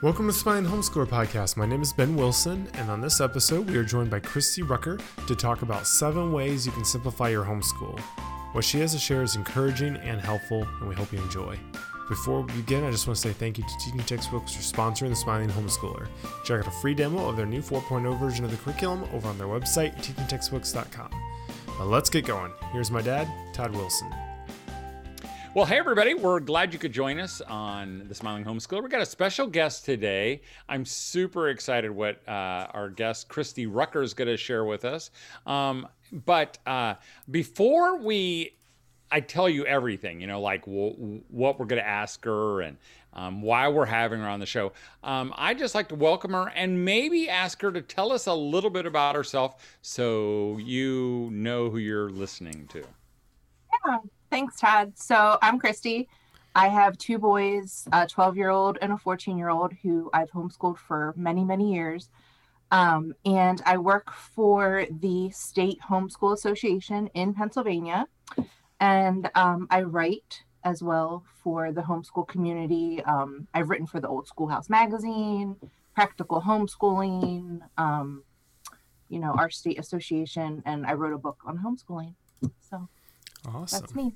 Welcome to Smiling Homeschooler Podcast. My name is Ben Wilson, and on this episode, we are joined by Christy Rucker to talk about seven ways you can simplify your homeschool. What she has to share is encouraging and helpful, and we hope you enjoy. Before we begin, I just want to say thank you to Teaching Textbooks for sponsoring the Smiling Homeschooler. Check out a free demo of their new 4.0 version of the curriculum over on their website, teachingtextbooks.com. Now let's get going. Here's my dad, Todd Wilson. Well, hey, everybody. We're glad you could join us on the Smiling Homeschooler. We got a special guest today. I'm super excited what uh, our guest, Christy Rucker, is going to share with us. Um, but uh, before we I tell you everything, you know, like w- what we're going to ask her and um, why we're having her on the show. Um, I just like to welcome her and maybe ask her to tell us a little bit about herself so you know who you're listening to. Yeah, thanks, Todd. So I'm Christy. I have two boys, a 12 year old and a 14 year old, who I've homeschooled for many, many years. Um, and I work for the State Homeschool Association in Pennsylvania and um, I write as well for the homeschool community. Um, I've written for the Old Schoolhouse magazine, Practical Homeschooling, um, you know, our state association, and I wrote a book on homeschooling. So awesome. that's me.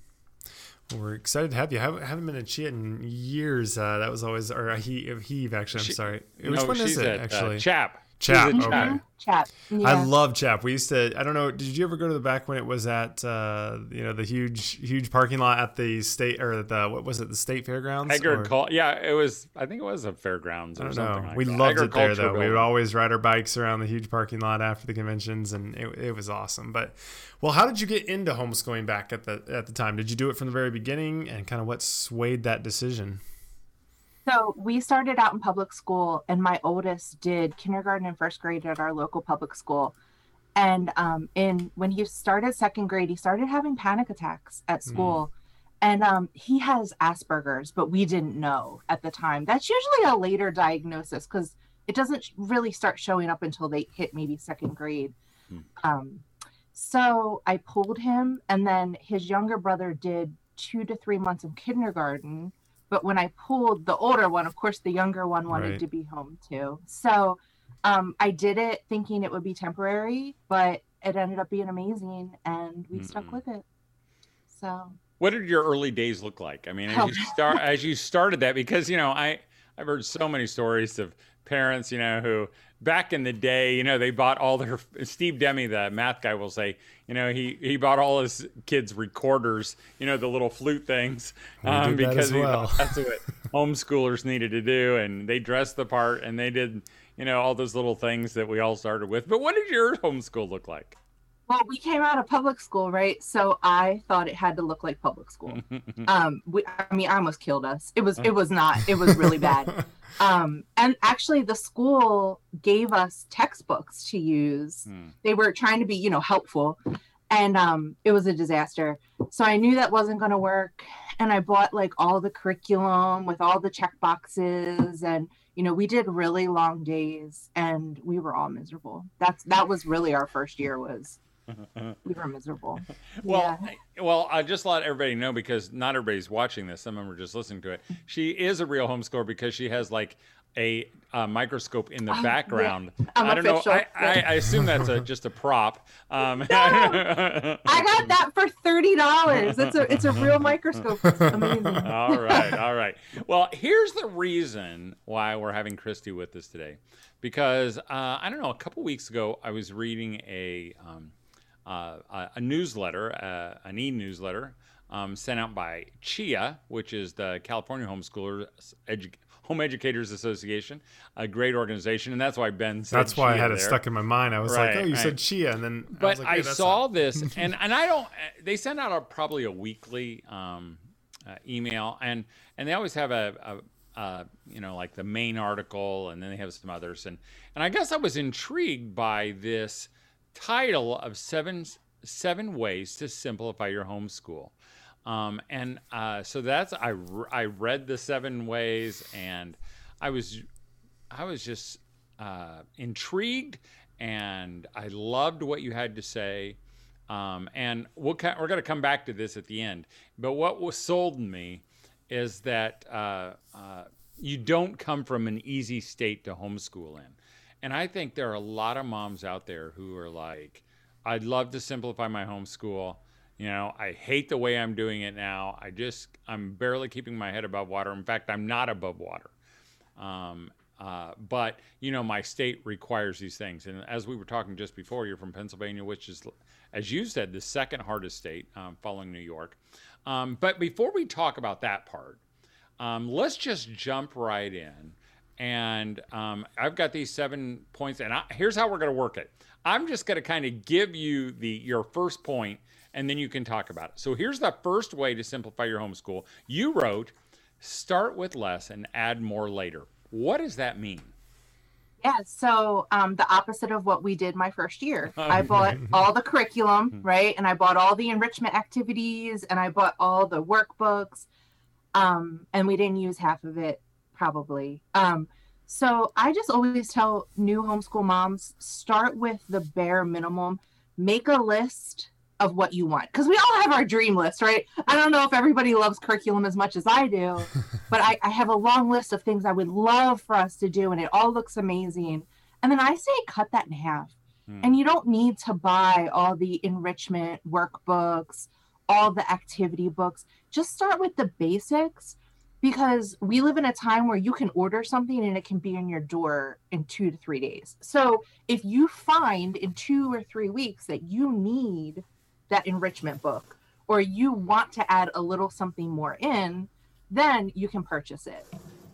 Well, we're excited to have you. I haven't, haven't been a CHEA in years. Uh, that was always, or a he, Heave, actually. I'm she, sorry. Which no, one is it, uh, actually? Uh, Chap. Chap. Okay. Chap. Yeah. I love Chap. We used to. I don't know. Did you ever go to the back when it was at uh, you know the huge huge parking lot at the state or the what was it the state fairgrounds? Agriculture. Yeah, it was. I think it was a fairgrounds. I don't know. Like we that. loved it there though. Building. We would always ride our bikes around the huge parking lot after the conventions, and it, it was awesome. But well, how did you get into homeschooling back at the at the time? Did you do it from the very beginning, and kind of what swayed that decision? So we started out in public school, and my oldest did kindergarten and first grade at our local public school. And um, in when he started second grade, he started having panic attacks at hmm. school. Mm. And um, he has Asperger's, but we didn't know at the time. That's usually a later diagnosis because it doesn't really start showing up until they hit maybe second grade. Mm. Um, so I pulled him, and then his younger brother did two to three months of kindergarten but when I pulled the older one, of course, the younger one wanted right. to be home too. So um, I did it thinking it would be temporary, but it ended up being amazing and we mm-hmm. stuck with it. So what did your early days look like? I mean, as you start as you started that, because you know, I I've heard so many stories of parents, you know, who back in the day, you know, they bought all their Steve Demme, the math guy, will say, you know, he he bought all his kids recorders, you know, the little flute things, um, because well. he, that's what homeschoolers needed to do, and they dressed the part, and they did, you know, all those little things that we all started with. But what did your homeschool look like? Well, we came out of public school, right? So I thought it had to look like public school. um, we, I mean, I almost killed us. It was, it was not. It was really bad. Um, and actually, the school gave us textbooks to use. Hmm. They were trying to be, you know, helpful, and um, it was a disaster. So I knew that wasn't going to work, and I bought like all the curriculum with all the check boxes, and you know, we did really long days, and we were all miserable. That's that was really our first year was we were miserable. well, yeah. well, I just let everybody know because not everybody's watching this. Some of them are just listening to it. She is a real homeschooler because she has like a, a microscope in the oh, background. Yeah. I don't official. know. I, I, I, assume that's a, just a prop. Um, no, I got that for thirty dollars. It's a it's a real microscope. It's amazing. all right, all right. Well, here's the reason why we're having Christy with us today, because uh, I don't know. A couple weeks ago, I was reading a. Um, uh, a, newsletter, uh, an e-newsletter um, sent out by CHEA, which is the California Homeschoolers Edu- Home Educators Association, a great organization, and that's why Ben said. That's why I had there. it stuck in my mind. I was right, like, "Oh, you right. said CHEA," and then. But I, like, hey, I saw this, and and I don't. They send out a, probably a weekly um, uh, email, and and they always have a, a uh, you know, like the main article, and then they have some others. And and I guess I was intrigued by this title of seven seven ways to simplify your homeschool. Um, and uh, so that's I I read the seven ways, and I was I was just uh, intrigued, and I loved what you had to say. Um, and we'll we're going to come back to this at the end. But what was sold me is that uh, uh you don't come from an easy state to homeschool in. And I think there are a lot of moms out there who are like, I'd love to simplify my homeschool. You know, I hate the way I'm doing it now. I just, I'm barely keeping my head above water. In fact, I'm not above water. Um, uh, but you know, my state requires these things, and as we were talking just before, you're from Pennsylvania, which is, as you said, the second hardest state um, following New York. Um, but before we talk about that part, um, let's just jump right in. And um, I've got these seven points, and I, here's how we're going to work it. I'm just going to kind of give you the your first point, and then you can talk about it. So here's the first way to simplify your homeschool. You wrote, "Start with less and add more later." What does that mean? Yeah, so um, the opposite of what we did my first year. I bought all the curriculum, right? And I bought all the enrichment activities and I bought all the workbooks. Um, and we didn't use half of it, probably. Um, so I just always tell new homeschool moms start with the bare minimum, make a list of what you want because we all have our dream list right? I don't know if everybody loves curriculum as much as i do but I, I, have a long list of things i would love for us to do and it all looks amazing. And then i say cut that in half. Hmm. and you don't need to buy all the enrichment workbooks all the activity books. Just start with the basics because we live in a time where you can order something and it can be in your door in two to three days so if you find in two or three weeks that you need that enrichment book or you want to add a little something more in, then you can purchase it.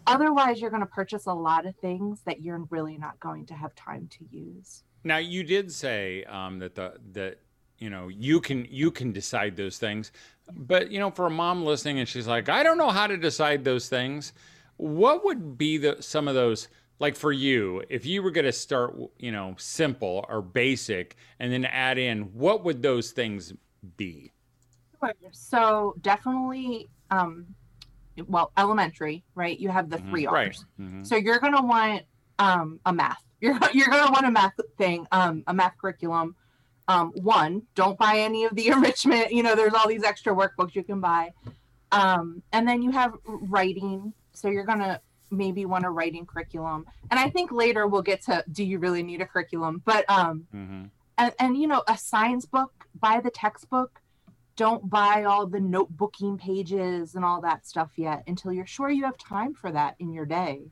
Otherwise, you're going to purchase a lot of things that you're really not going to have time to use. Now, you did say um, that the that you know you can you can decide those things, but you know for a mom listening and she's like, I don't know how to decide those things. What would be the some of those like for you, if you were going to start, you know, simple or basic and then add in, what would those things be? So definitely, um, well, elementary, right? You have the mm-hmm. three R's. Right. Mm-hmm. So you're going to want um, a math. You're you're going to want a math thing, um, a math curriculum. Um, one, don't buy any of the enrichment. You know, there's all these extra workbooks you can buy. Um, and then you have writing. So you're going to maybe want a writing curriculum and i think later we'll get to do you really need a curriculum but um mm-hmm. and, and you know a science book buy the textbook don't buy all the notebooking pages and all that stuff yet until you're sure you have time for that in your day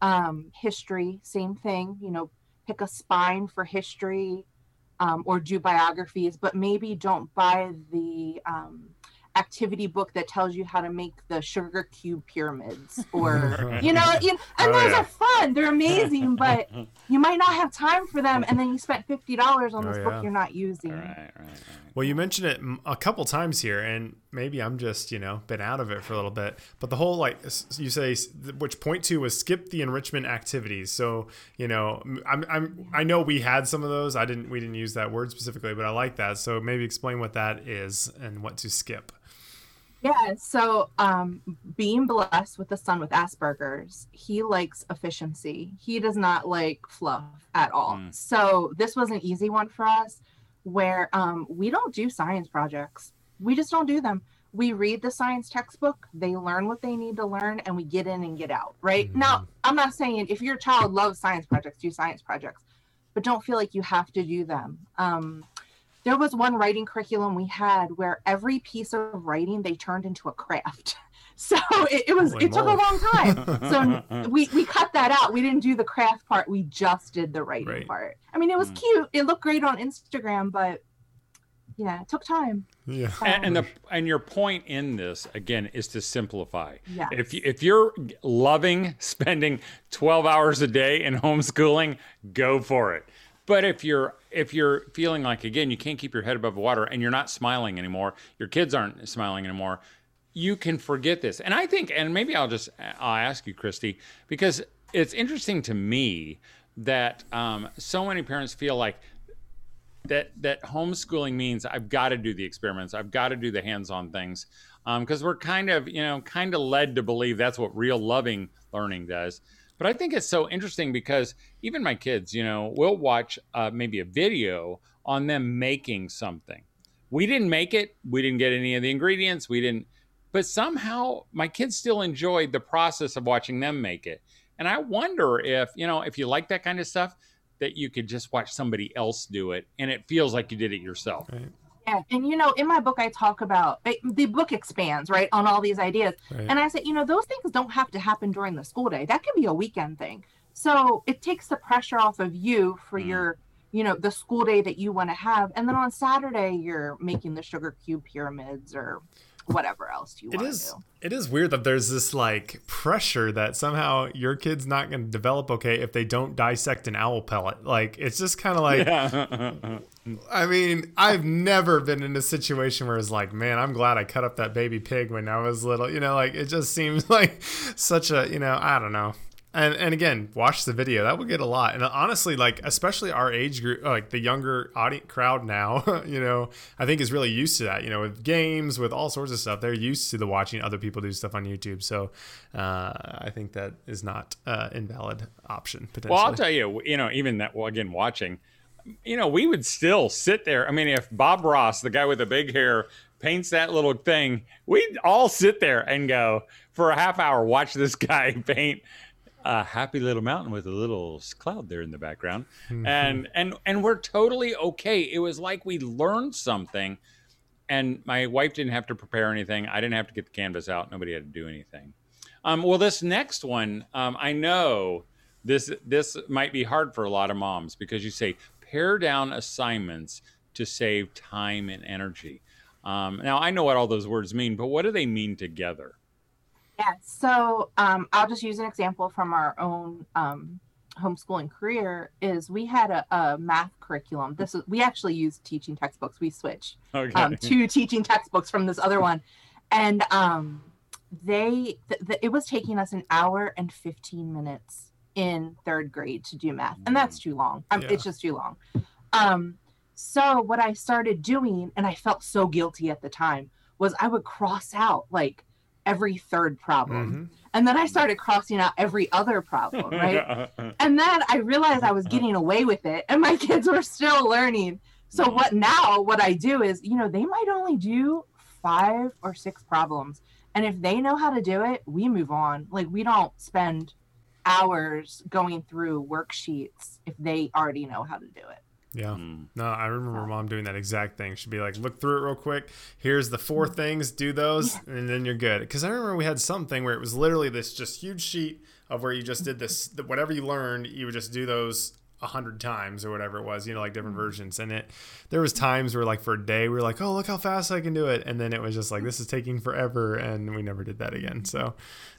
um history same thing you know pick a spine for history um, or do biographies but maybe don't buy the um, activity book that tells you how to make the sugar cube pyramids or you know you, and oh, those yeah. are fun they're amazing but you might not have time for them and then you spent $50 on this oh, yeah. book you're not using right, right, right. Well you mentioned it a couple times here and maybe i'm just you know been out of it for a little bit but the whole like you say which point two was skip the enrichment activities so you know i'm, I'm i know we had some of those i didn't we didn't use that word specifically but i like that so maybe explain what that is and what to skip yeah, so um, being blessed with a son with Asperger's, he likes efficiency. He does not like fluff at all. Mm. So this was an easy one for us where um, we don't do science projects. We just don't do them. We read the science textbook, they learn what they need to learn, and we get in and get out, right? Mm-hmm. Now, I'm not saying if your child loves science projects, do science projects, but don't feel like you have to do them. Um, there was one writing curriculum we had where every piece of writing they turned into a craft so it, it was Holy it took a long time. So we we cut that out. We didn't do the craft part. We just did the writing right. part. I mean it was mm. cute. It looked great on instagram but yeah it took time. Yeah. And, and, the and your point in this again is to simplify. Yeah if, you, if you're loving spending 12 hours a day in homeschooling go for it. But if you're if you're feeling like again you can't keep your head above water and you're not smiling anymore, your kids aren't smiling anymore, you can forget this. And I think, and maybe I'll just I'll ask you, Christy, because it's interesting to me that um, so many parents feel like that that homeschooling means I've got to do the experiments, I've got to do the hands-on things, because um, we're kind of you know kind of led to believe that's what real loving learning does. But I think it's so interesting because even my kids, you know, will watch uh, maybe a video on them making something. We didn't make it. We didn't get any of the ingredients. We didn't. But somehow my kids still enjoyed the process of watching them make it. And I wonder if, you know, if you like that kind of stuff, that you could just watch somebody else do it and it feels like you did it yourself. Right. Yeah, and you know, in my book, I talk about it, the book expands right on all these ideas, Right. and I say, you know, those things don't have to happen during the school day. That can be a weekend thing. So it takes the pressure off of you for Mm. your, you know, the school day that you want to have, and then on Saturday you're making the sugar cube pyramids or whatever else you It want to is do. it is weird that there's this like pressure that somehow your kid's not going to develop okay if they don't dissect an owl pellet. Like it's just kind of like Yeah. I mean, I've never been in a situation where it's like, man, I'm glad I cut up that baby pig when I was little. You know, like it just seems like such a, you know, I don't know. And and again, watch the video. That would get a lot. And honestly, like especially our age group, like the younger audience crowd now, you know, I think is really used to that. You know, with games, with all sorts of stuff, they're used to the watching other people do stuff on YouTube. So uh, I think that is not uh, invalid option potentially. Well, I'll tell you, you know, even that, well, again, watching, you know, we would still sit there. I mean, if Bob Ross, the guy with the big hair, paints that little thing, we'd all sit there and go for a half hour, watch this guy paint a happy little mountain with a little cloud there in the background. And, and, and we're totally okay. It was like we learned something and my wife didn't have to prepare anything. I didn't have to get the canvas out. Nobody had to do anything. Um, well, this next one, um, I know this this might be hard for a lot of moms because you say pare down assignments to save time and energy. Um, now I know what all those words mean, but what do they mean together? Yeah. So um, I'll just use an example from our own um, homeschooling career. Is we had a, a math curriculum. This is we actually used teaching textbooks. We switched Okay. um, to teaching textbooks from this other one, and um, they th- th- it was taking us an hour and fifteen minutes in third grade to do math, and that's too long. Um, Yeah. It's just too long. Um, so what I started doing, and I felt so guilty at the time, was I would cross out like every third problem, Mhm. and then I started crossing out every other problem, right? And then I realized I was getting away with it, and my kids were still learning. So what now? What I do is, you know, they might only do five or six problems, and if they know how to do it, we move on. Like we don't spend hours going through worksheets if they already know how to do it. Yeah. Mm. No, I remember mom doing that exact thing. She'd be like, look through it real quick. Here's the four things, do those, and then you're good. Because I remember we had something where it was literally this just huge sheet of where you just did this, whatever you learned, you would just do those a hundred times or whatever it was, you know, like different versions. And it, there was times where like for a day we were like, oh, look how fast I can do it. And then it was just like, this is taking forever. And we never did that again. So,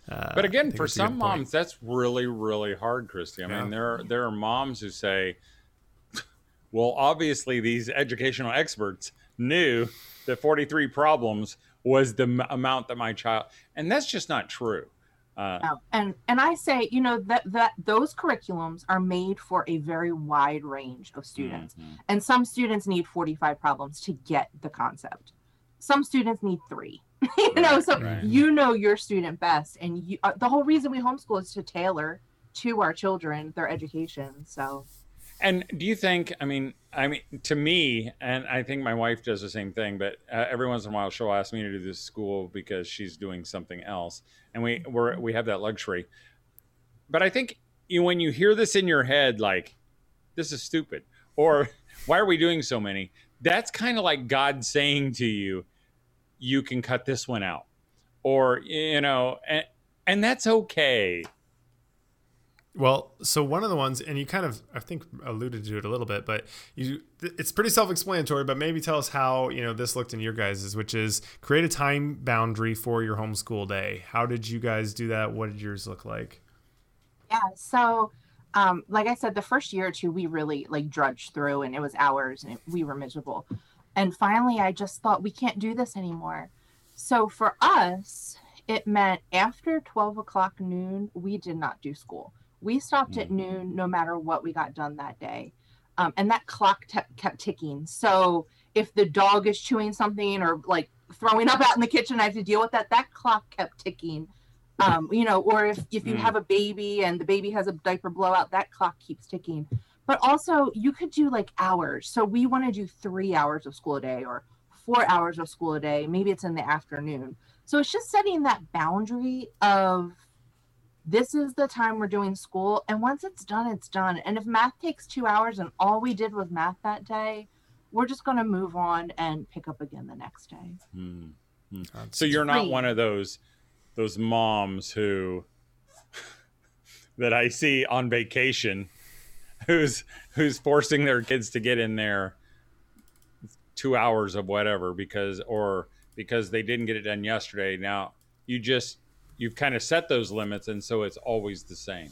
uh, But again, for that's a some point. moms, that's really, really hard, Christy. I Yeah. mean, there are, there are moms who say, "Well, obviously, these educational experts knew that 43 problems was the m- amount that my child," and that's just not true. Uh. And and I say, you know, that that those curriculums are made for a very wide range of students. mhm. And some students need 45 problems to get the concept. Some students need 3. you know, so right. you know your student best and you uh, the whole reason we homeschool is to tailor to our children their education. So And do you think? I mean, I mean, to me, and I think my wife does the same thing. But uh, every once in a while, she'll ask me to do this school because she's doing something else, and we we're, we have that luxury. But I think you, when you hear this in your head, like this is stupid, or why are we doing so many? That's kind of like God saying to you, you can cut this one out, or you know, and and that's okay. Well, so one of the ones, and you kind of, I think, alluded to it a little bit, but you, it's pretty self-explanatory. But maybe tell us how you know this looked in your guys's, which is create a time boundary for your homeschool day. How did you guys do that? What did yours look like? Yeah. So, um, like I said, the first year or two, we really like drudged through, and it was hours, and it, we were miserable. And finally, I just thought we can't do this anymore. So for us, it meant after twelve o'clock noon, we did not do school. We stopped at Mhm. noon, no matter what we got done that day, um, and that clock te- kept ticking. So if the dog is chewing something or like throwing up out in the kitchen, I have to deal with that. That clock kept ticking um, you know, or if, if you Mm. have a baby and the baby has a diaper blowout, that clock keeps ticking. But also, you could do like hours. So we want to do three hours of school a day or four hours of school a day, maybe it's in the afternoon. So it's just setting that boundary of this is the time we're doing school. And once it's done, it's done. And if math takes two hours and all we did was math that day, we're just going to move on and pick up again the next day. Hmm. Hmm. So you're not one of those those moms who that I see on vacation who's who's forcing their kids to get in there two hours of whatever because or because they didn't get it done yesterday. Now you just you've kind of set those limits and so it's always the same.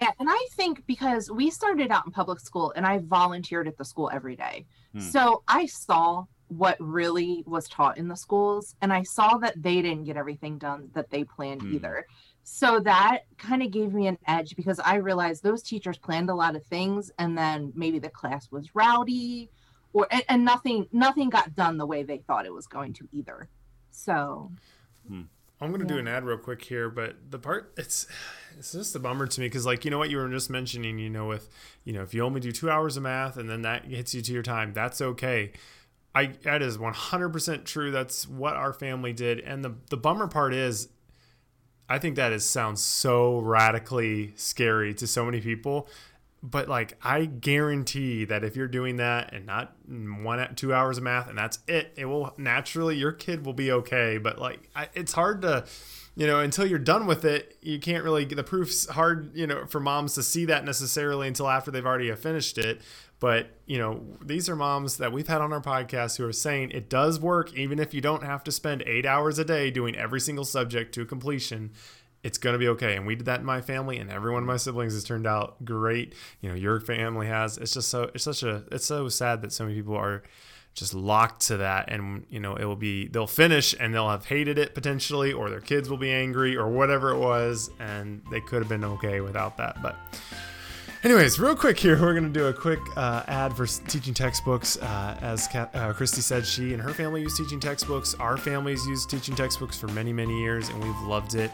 Yeah, and I think because we started out in public school and I volunteered at the school every day. Hmm. So I saw what really was taught in the schools and I saw that they didn't get everything done that they planned hmm. either. So that kind of gave me an edge because I realized those teachers planned a lot of things and then maybe the class was rowdy or and, and nothing nothing got done the way they thought it was going to either. So hmm. I'm gonna yeah. do an ad real quick here, but the part it's it's just a bummer to me because like you know what you were just mentioning, you know, with you know if you only do two hours of math and then that hits you to your time, that's okay. I that is 100% true. That's what our family did, and the the bummer part is, I think that is sounds so radically scary to so many people but like I guarantee that if you're doing that and not one two hours of math and that's it, it will naturally your kid will be okay. But like I, it's hard to, you know, until you're done with it, you can't really the proof's hard, you know, for moms to see that necessarily until after they've already finished it. But you know, these are moms that we've had on our podcast who are saying it does work even if you don't have to spend eight hours a day doing every single subject to completion it's going to be okay. And we did that in my family, and every one of my siblings has turned out great. You know, your family has. It's just so, it's such a, it's so sad that so many people are just locked to that. And, you know, it will be, they'll finish and they'll have hated it potentially, or their kids will be angry, or whatever it was. And they could have been okay without that. But, Anyways, real quick here, we're going to do a quick uh, ad for teaching textbooks. Uh, as Kat, uh, Christy said, she and her family use teaching textbooks. Our families use teaching textbooks for many, many years, and we've loved it.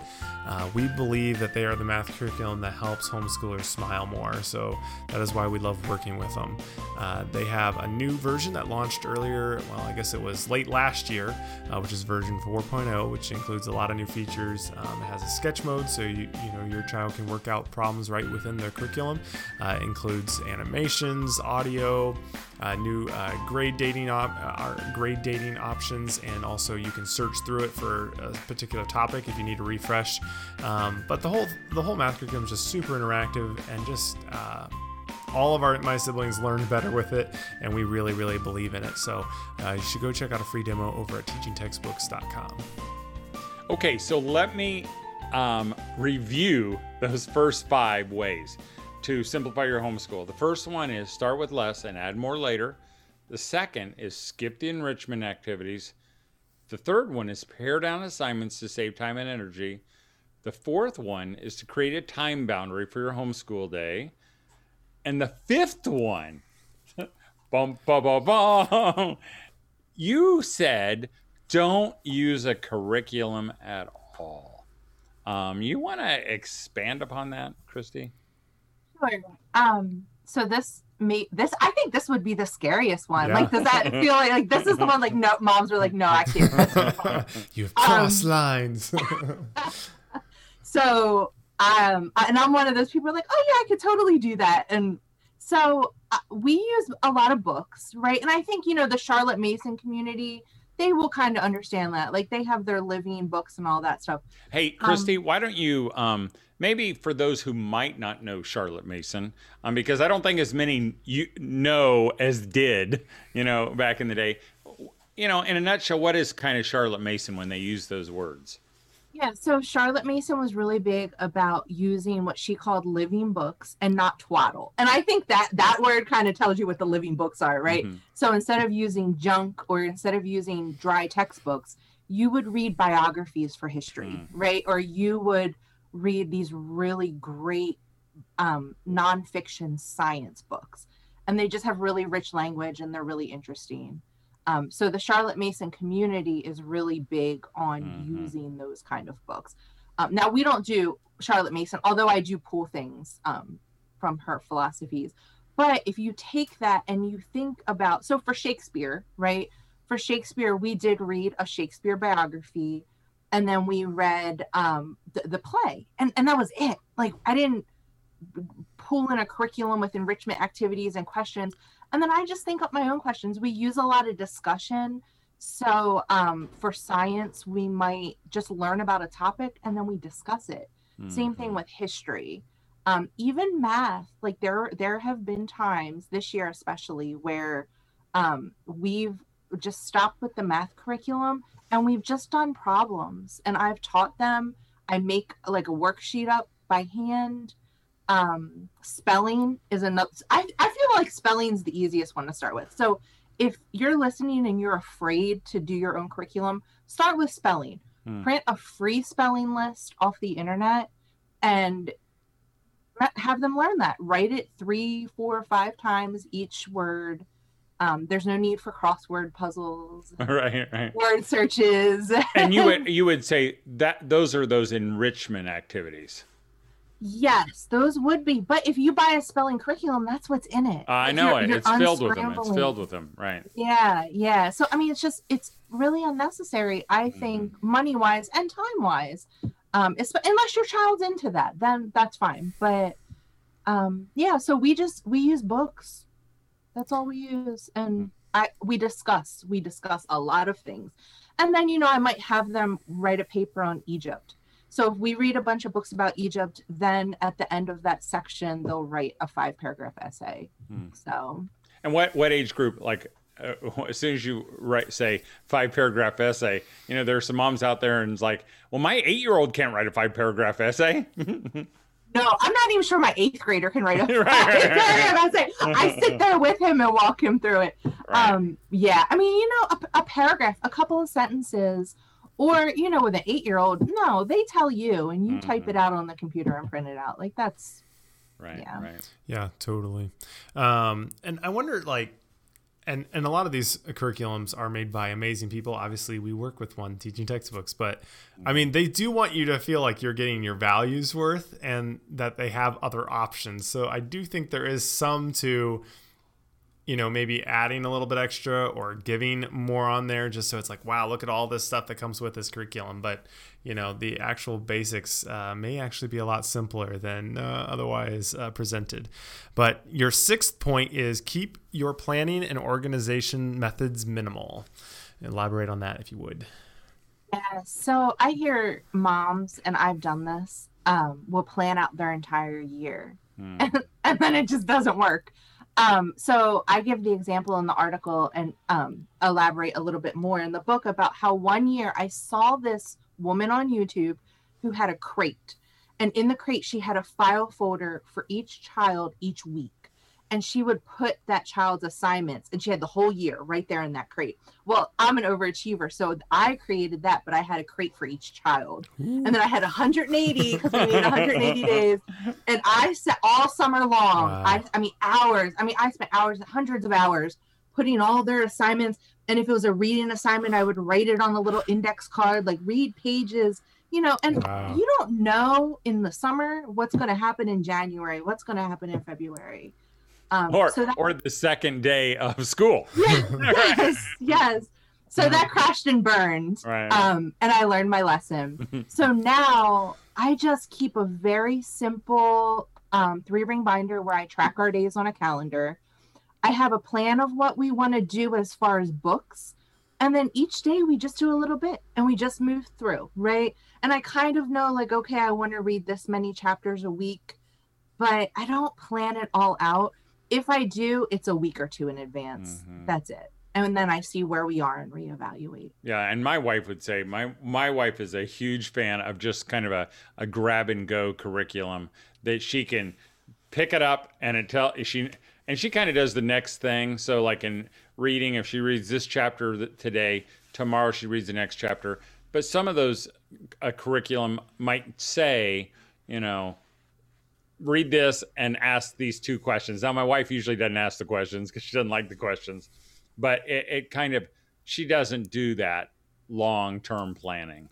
Uh, we believe that they are the math curriculum that helps homeschoolers smile more. So that is why we love working with them. Uh, they have a new version that launched earlier, well, I guess it was late last year, uh, which is version 4.0, which includes a lot of new features. Um, it has a sketch mode, so you, you know your child can work out problems right within their curriculum. Uh, includes animations, audio, uh, new uh, grade dating op- uh, grade dating options, and also you can search through it for a particular topic if you need a refresh. Um, but the whole the whole math curriculum is just super interactive and just uh, all of our my siblings learned better with it and we really really believe in it. So uh, you should go check out a free demo over at teachingtextbooks.com okay so let me um, review those first five ways to simplify your homeschool. The first one is start with less and add more later. The second is skip the enrichment activities. The third one is pare down assignments to save time and energy. The fourth one is to create a time boundary for your homeschool day. And the fifth one, bum, bum, bum, bum, you said don't use a curriculum at all. Um, you want to expand upon that, Christy? Sure. Um, so this me this I think this would be the scariest one. Yeah. Like, does that feel like like this is the one like no moms are like, no, I can't. You've crossed um, lines. so um and I'm one of those people like, oh yeah, I could totally do that. And so uh, we use a lot of books, right? And I think you know the Charlotte Mason community they will kind of understand that. Like they have their living books and all that stuff. Hey, Christy, um, why don't you um maybe for those who might not know Charlotte Mason, um, because I don't think as many you know as did, you know, back in the day. You know, in a nutshell, what is kind of Charlotte Mason when they use those words? Yeah, so Charlotte Mason was really big about using what she called living books and not twaddle. And I think that that word kind of tells you what the living books are, right? Mm-hmm. So instead of using junk or instead of using dry textbooks, you would read biographies for history, mm. right? Or you would read these really great um, nonfiction science books. And they just have really rich language and they're really interesting. Um, so the Charlotte Mason community is really big on mm-hmm. using those kind of books. Um, now we don't do Charlotte Mason, although I do pull things um, from her philosophies. But if you take that and you think about, so for Shakespeare, right? for Shakespeare, we did read a Shakespeare biography, and then we read um, the, the play, and and that was it. Like I didn't pull in a curriculum with enrichment activities and questions, and then I just think up my own questions. We use a lot of discussion. So um, for science, we might just learn about a topic and then we discuss it. Mm-hmm. Same thing mm-hmm. with history. Um, even math, like there there have been times this year especially where um, we've just stopped with the math curriculum and we've just done problems and I've taught them. I make like a worksheet up by hand. Um, spelling is another. I, I feel like spelling's the easiest one to start with. So if you're listening and you're afraid to do your own curriculum, start with spelling. Hmm. Print a free spelling list off the internet and have them learn that. Write it three, four, five times each word um, there's no need for crossword puzzles, right, right. Word searches. and you would you would say that those are those enrichment activities. Yes, those would be. But if you buy a spelling curriculum, that's what's in it. Uh, I know you're, it. You're it's filled with them. It's filled with them. Right. Yeah, yeah. So I mean, it's just it's really unnecessary. I mm-hmm. think mm. money wise and time wise. Um, unless your child's into that, then that's fine. But um, yeah, so we just we use books that's all we use. And. I we discuss. We discuss a lot of things. And then, you know, I might have them write a paper on Egypt. So if we read a bunch of books about Egypt, then at the end of that section, they'll write a five paragraph essay. Hmm. So. And what what age group like? Uh, as soon as you write say five paragraph essay, you know there's some moms out there and it's like, well, my eight year old can't write a five paragraph essay. No, I'm not even sure my eighth grader can write a right, right, I say I sit there with him and walk him through it. Right. Um, yeah, I mean, you know, a, a, paragraph, a couple of sentences, or you know, with an eight-year-old, no, they tell you, and you mm-hmm. type it out on the computer and print it out. Like that's right, yeah. right, yeah, totally. Um, and I wonder, like, and and a lot of these curriculums are made by amazing people obviously we work with one teaching textbooks but i mean they do want you to feel like you're getting your values worth and that they have other options so i do think there is some to you know, maybe adding a little bit extra or giving more on there just so it's like, wow, look at all this stuff that comes with this curriculum. But, you know, the actual basics uh, may actually be a lot simpler than uh, otherwise uh, presented. But your sixth point is keep your planning and organization methods minimal. Elaborate on that if you would. Yeah, so I hear moms, and I've done this, um, will plan out their entire year. Mm. And, and then it just doesn't work. Um, so I give the example in the article and um, elaborate a little bit more in the book about how one year I saw this woman on YouTube who had a crate. And in the crate, she had a file folder for each child each week and she would put that child's assignments and she had the whole year right there in that crate well i'm an overachiever so i created that but i had a crate for each child Ooh. and then i had 180 because we need 180 days and i set all summer long wow. I, I mean hours i mean i spent hours hundreds of hours putting all their assignments and if it was a reading assignment i would write it on a little index card like read pages you know and wow. you don't know in the summer what's going to happen in january what's going to happen in february um, or so that, or the second day of school. yes, yes. So that crashed and burned. Right. Um, and I learned my lesson. so now I just keep a very simple um, three ring binder where I track our days on a calendar. I have a plan of what we want to do as far as books. And then each day we just do a little bit and we just move through, right? And I kind of know, like, okay, I want to read this many chapters a week, but I don't plan it all out if I do, it's a week or two in advance. Mm-hmm. That's it. And then I see where we are and reevaluate. Yeah, and my wife would say my my wife is a huge fan of just kind of a, a grab and go curriculum that she can pick it up and it tell she and she kind of does the next thing. So like in reading, if she reads this chapter today, tomorrow she reads the next chapter. But some of those a curriculum might say, you know, read this and ask these two questions. Now, my wife usually doesn't ask the questions because she doesn't like the questions, but it, it, kind of she doesn't do that long term planning.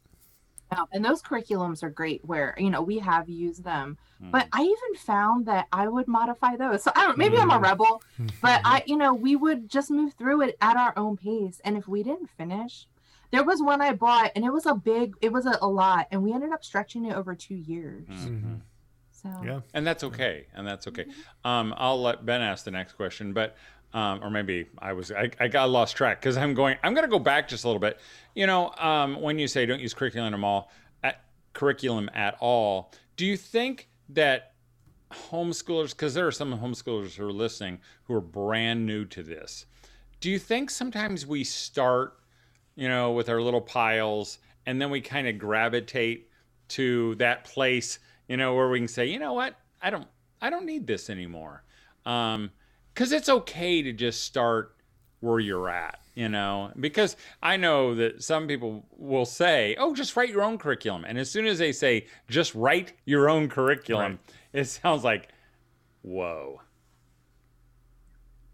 No, and those curriculums are great where, you know, we have used them. But I even found that I would modify those. So I don't maybe I'm a Mm. rebel, but I, you know, we would just move through it at our own pace. And if we didn't finish, there was one I bought and it was a big, it was a, a lot, and we ended up stretching it over two years. Mhm. So Yeah. And that's okay. And that's okay. Um, I'll let Ben ask the next question, but um, or maybe I was I, I got lost track because I'm going. I'm going to go back just a little bit. You know, um, when you say don't use curriculum at all, at, curriculum at all, do you think that homeschoolers, because there are some homeschoolers who are listening who are brand new to this, do you think sometimes we start, you know, with our little piles and then we kind of gravitate to that place, you know, where we can say, you know what, I don't, I don't need this anymore, because it's okay to just start where you're at, you know, because I know that some people will say, oh, just write your own curriculum, and as soon as they say just write your own curriculum, it sounds like, whoa.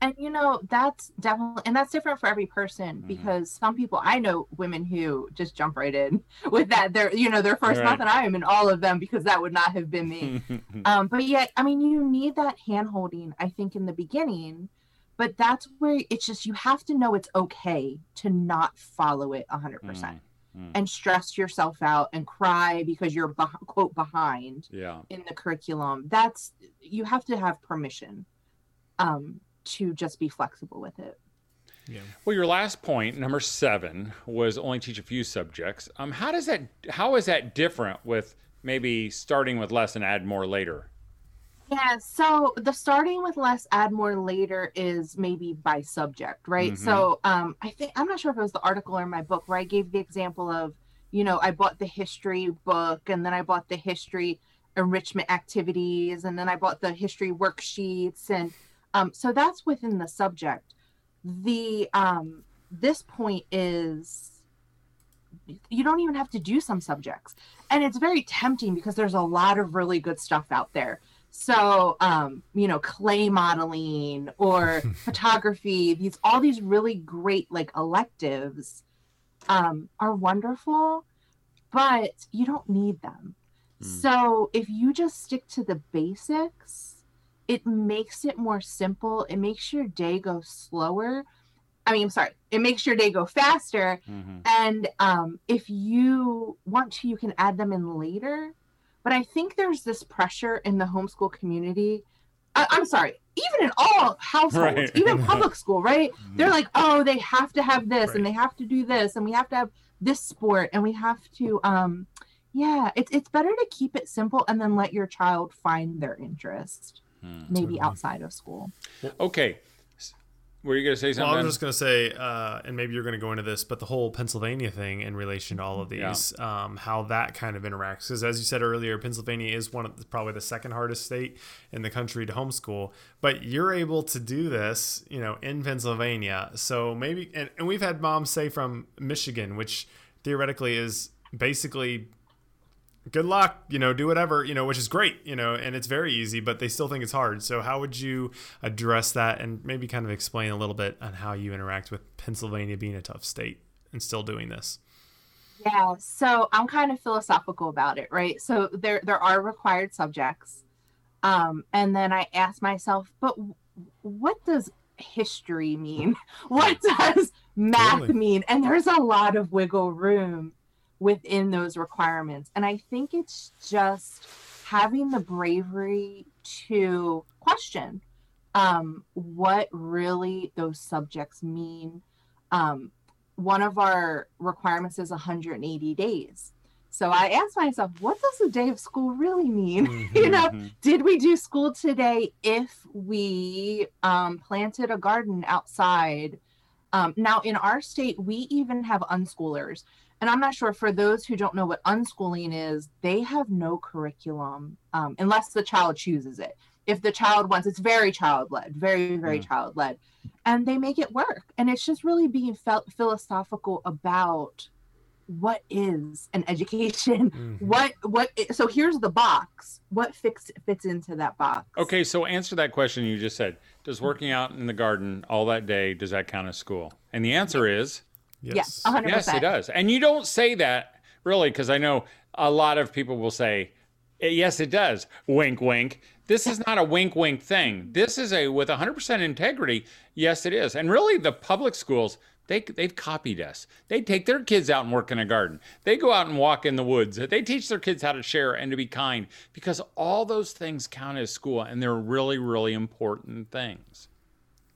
And you know that's definitely and that's different for every person Mm-hmm. because some people i know women who just jump right in with that they're you know their first Right. month and i am in all of them because that would not have been me um but yet i mean you need that hand holding i think in the beginning but that's where it's just you have to know it's okay to not follow it 100% Mm, and stress yourself out and cry because you're quote behind yeah. in the curriculum that's you have to have permission um to just be flexible with it Yeah. Well, your last point, number seven, was only teach a few subjects. Um, how does that? How is that different with maybe starting with less and add more later? yeah so the starting with less add more later is maybe by subject right so um i think i'm not sure if it was the article or my book where i gave the example of you know i bought the history book and then i bought the history enrichment activities and then i bought the history worksheets and um so that's within the subject. The um this point is you don't even have to do some subjects. And it's very tempting because there's a lot of really good stuff out there. So um you know clay modeling or photography these all these really great like electives um are wonderful but you don't need them. Hmm. so if you just stick to the basics it makes it more simple it makes your day go slower i mean i'm sorry it makes your day go faster Mm-hmm. and um, if you want to, you can add them in later. But I think there's this pressure in the homeschool community. I, I'm sorry, even in all households, Right. even public school, right? They're like, oh, they have to have this Right. and they have to do this and we have to have this sport and we have to, um, yeah, it's it's better to keep it simple and then let your child find their interest, Hmm. maybe Totally. outside of school. Okay. S- Were you going to say something? Well. I'm just going to say, uh, and maybe you're going to go into this, but the whole Pennsylvania thing in relation to all of Yeah. these, um, how that kind of interacts. Because as you said earlier, Pennsylvania is one of the, probably the second hardest state in the country to homeschool, but you're able to do this, you know, in Pennsylvania. So maybe, and, and we've had moms say from Michigan, which theoretically is basically good luck, you know, do whatever, you know, which is great, you know, and it's very easy, but they still think it's hard. So how would you address that and maybe kind of explain a little bit on how you interact with Pennsylvania being a tough state and still doing this? Yeah, so I'm kind of philosophical about it, right? So there there are required subjects. Um and then I ask myself, but what does history mean? What does math mean? And there's a lot of wiggle room within those requirements. And I think it's just having the bravery to question um what really those subjects mean. Um one of our requirements is 180 days. So I asked myself, what does a day of school really mean? you know, Mhm. did we do school today if we um, planted a garden outside? Um, now, in our state, we even have unschoolers. And I'm not sure for those who don't know what unschooling is, they have no curriculum um, unless the child chooses it. If the child wants, it's very child led, very, very Mm. child led. And they make it work. And it's just really being felt philosophical about what is an education Mhm. what what so here's the box what fix fits into that box Okay, so answer that question you just said. Does working out in the garden all that day does that count as school? And the answer is yes 100% yes, it does. And you don't say that really, because I know a lot of people will say, "Eh, yes, it does. Wink, wink. This is not a wink, wink thing. This is a with 100% integrity. Yes, it is. And really, the public schools, they, they've copied us. They take their kids out and work in a garden. They go out and walk in the woods. They teach their kids how to share and to be kind because all those things count as school and they're really, really important things.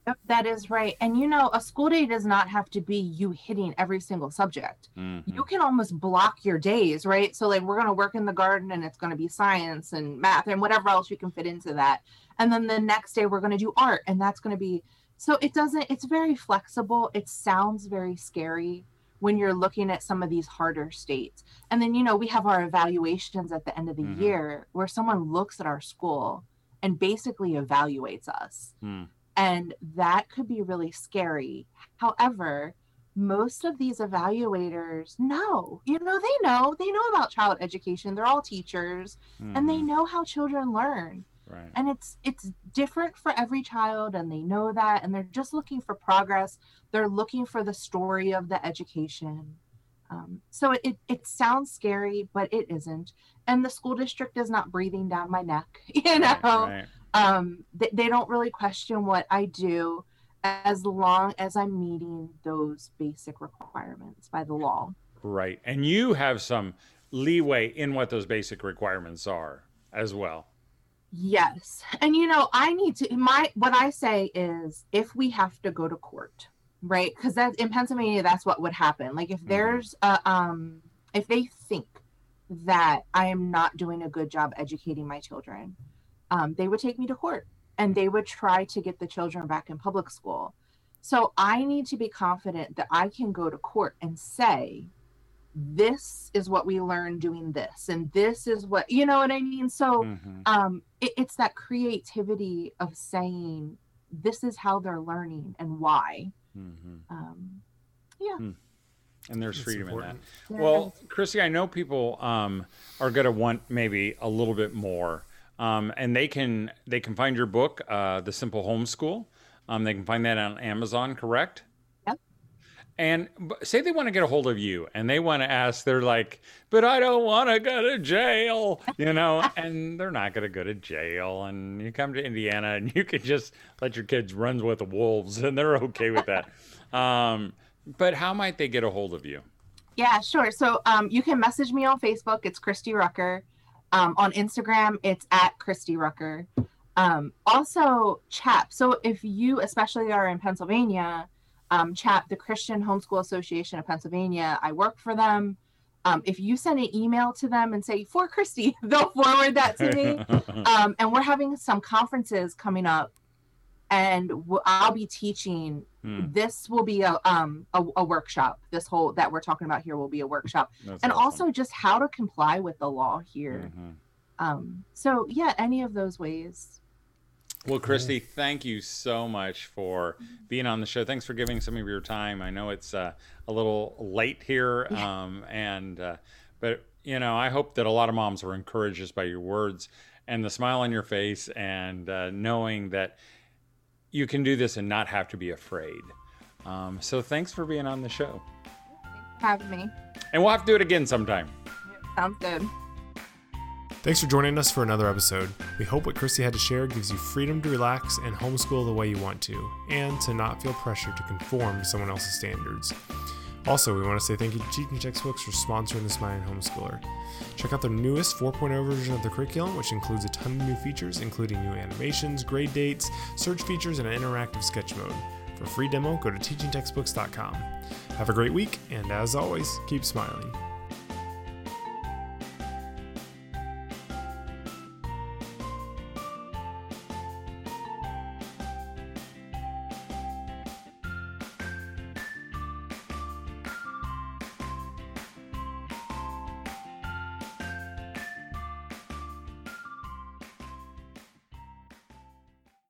Yep, that is right. And you know, a school day does not have to be you hitting every single subject. Mhm. You can almost block your days, right? So, like, we're going to work in the garden and it's going to be science and math and whatever else you can fit into that. And then the next day, we're going to do art and that's going to be so it doesn't, it's very flexible. It sounds very scary when you're looking at some of these harder states. And then, you know, we have our evaluations at the end of the Mhm. year where someone looks at our school and basically evaluates us Hmm. And that could be really scary. However, most of these evaluators know, you know, they know, they know about child education. They're all teachers and they Mhm. know how children learn. right. And it's it's different for every child and they know that and they're just looking for progress. They're looking for the story of the education. Um, so it, it, it sounds scary, but it isn't. And the school district is not breathing down my neck, you know Right, right. Um they, they don't really question what i do as long as i'm meeting those basic requirements by the law Right. And you have some leeway in what those basic requirements are as well. yes and you know i need to my what i say is if we have to go to court right because that in pennsylvania that's what would happen like if Mhm. there's a um if they think that i am not doing a good job educating my children um, they would take me to court and they would try to get the children back in public school so i need to be confident that i can go to court and say this is what we learned doing this and this is what you know what i mean so Mhm. um it, it's that creativity of saying this is how they're learning and why Mhm. um And there's It's freedom important. in that. there Well, is- Chrissy, I know people um, are going to want maybe a little bit more, um, and they can they can find your book, uh, The Simple Homeschool. Um, they can find that on Amazon, correct? Yep. And say they want to get a hold of you, and they want to ask. They're like, "But I don't want to go to jail," you know, and they're not going to go to jail. And you come to Indiana, and you can just let your kids run with the wolves, and they're okay with that. Um, but how might they get a hold of you? Yeah, sure. So um, you can message me on Facebook. It's Christy Rucker. Um, on Instagram, it's at Christy Rucker. Um, also, CHAP. So if you, especially are in Pennsylvania, um, CHAP, the Christian Homeschool Association of Pennsylvania, I work for them. Um, if you send an email to them and say for Christy, they'll forward that to me. um, and we're having some conferences coming up, and w- I'll be teaching. Hmm, This will be a um a, a workshop. This whole that we're talking about here will be a workshop, that's and awesome. also just how to comply with the law here. Mhm. Um, so yeah, any of those ways. Well, Christy, thank you so much for being on the show. Thanks for giving some of your time. I know it's uh, a little late here, Yeah. um, and uh, but you know, I hope that a lot of moms were encouraged just by your words and the smile on your face, and uh, knowing that you can do this and not have to be afraid. Um, so, thanks for being on the show, Have me. and we'll have to do it again sometime. Sounds good. Thanks for joining us for another episode. We hope what Christy had to share gives you freedom to relax and homeschool the way you want to, and to not feel pressure to conform to someone else's standards. Also, we want to say thank you to Teaching Textbooks for sponsoring this Smiling Homeschooler. Check out their newest 4.0 version of the curriculum, which includes a ton of new features, including new animations, grade dates, search features, and an interactive sketch mode. For a free demo, go to teachingtextbooks.com. Have a great week, and as always, keep smiling.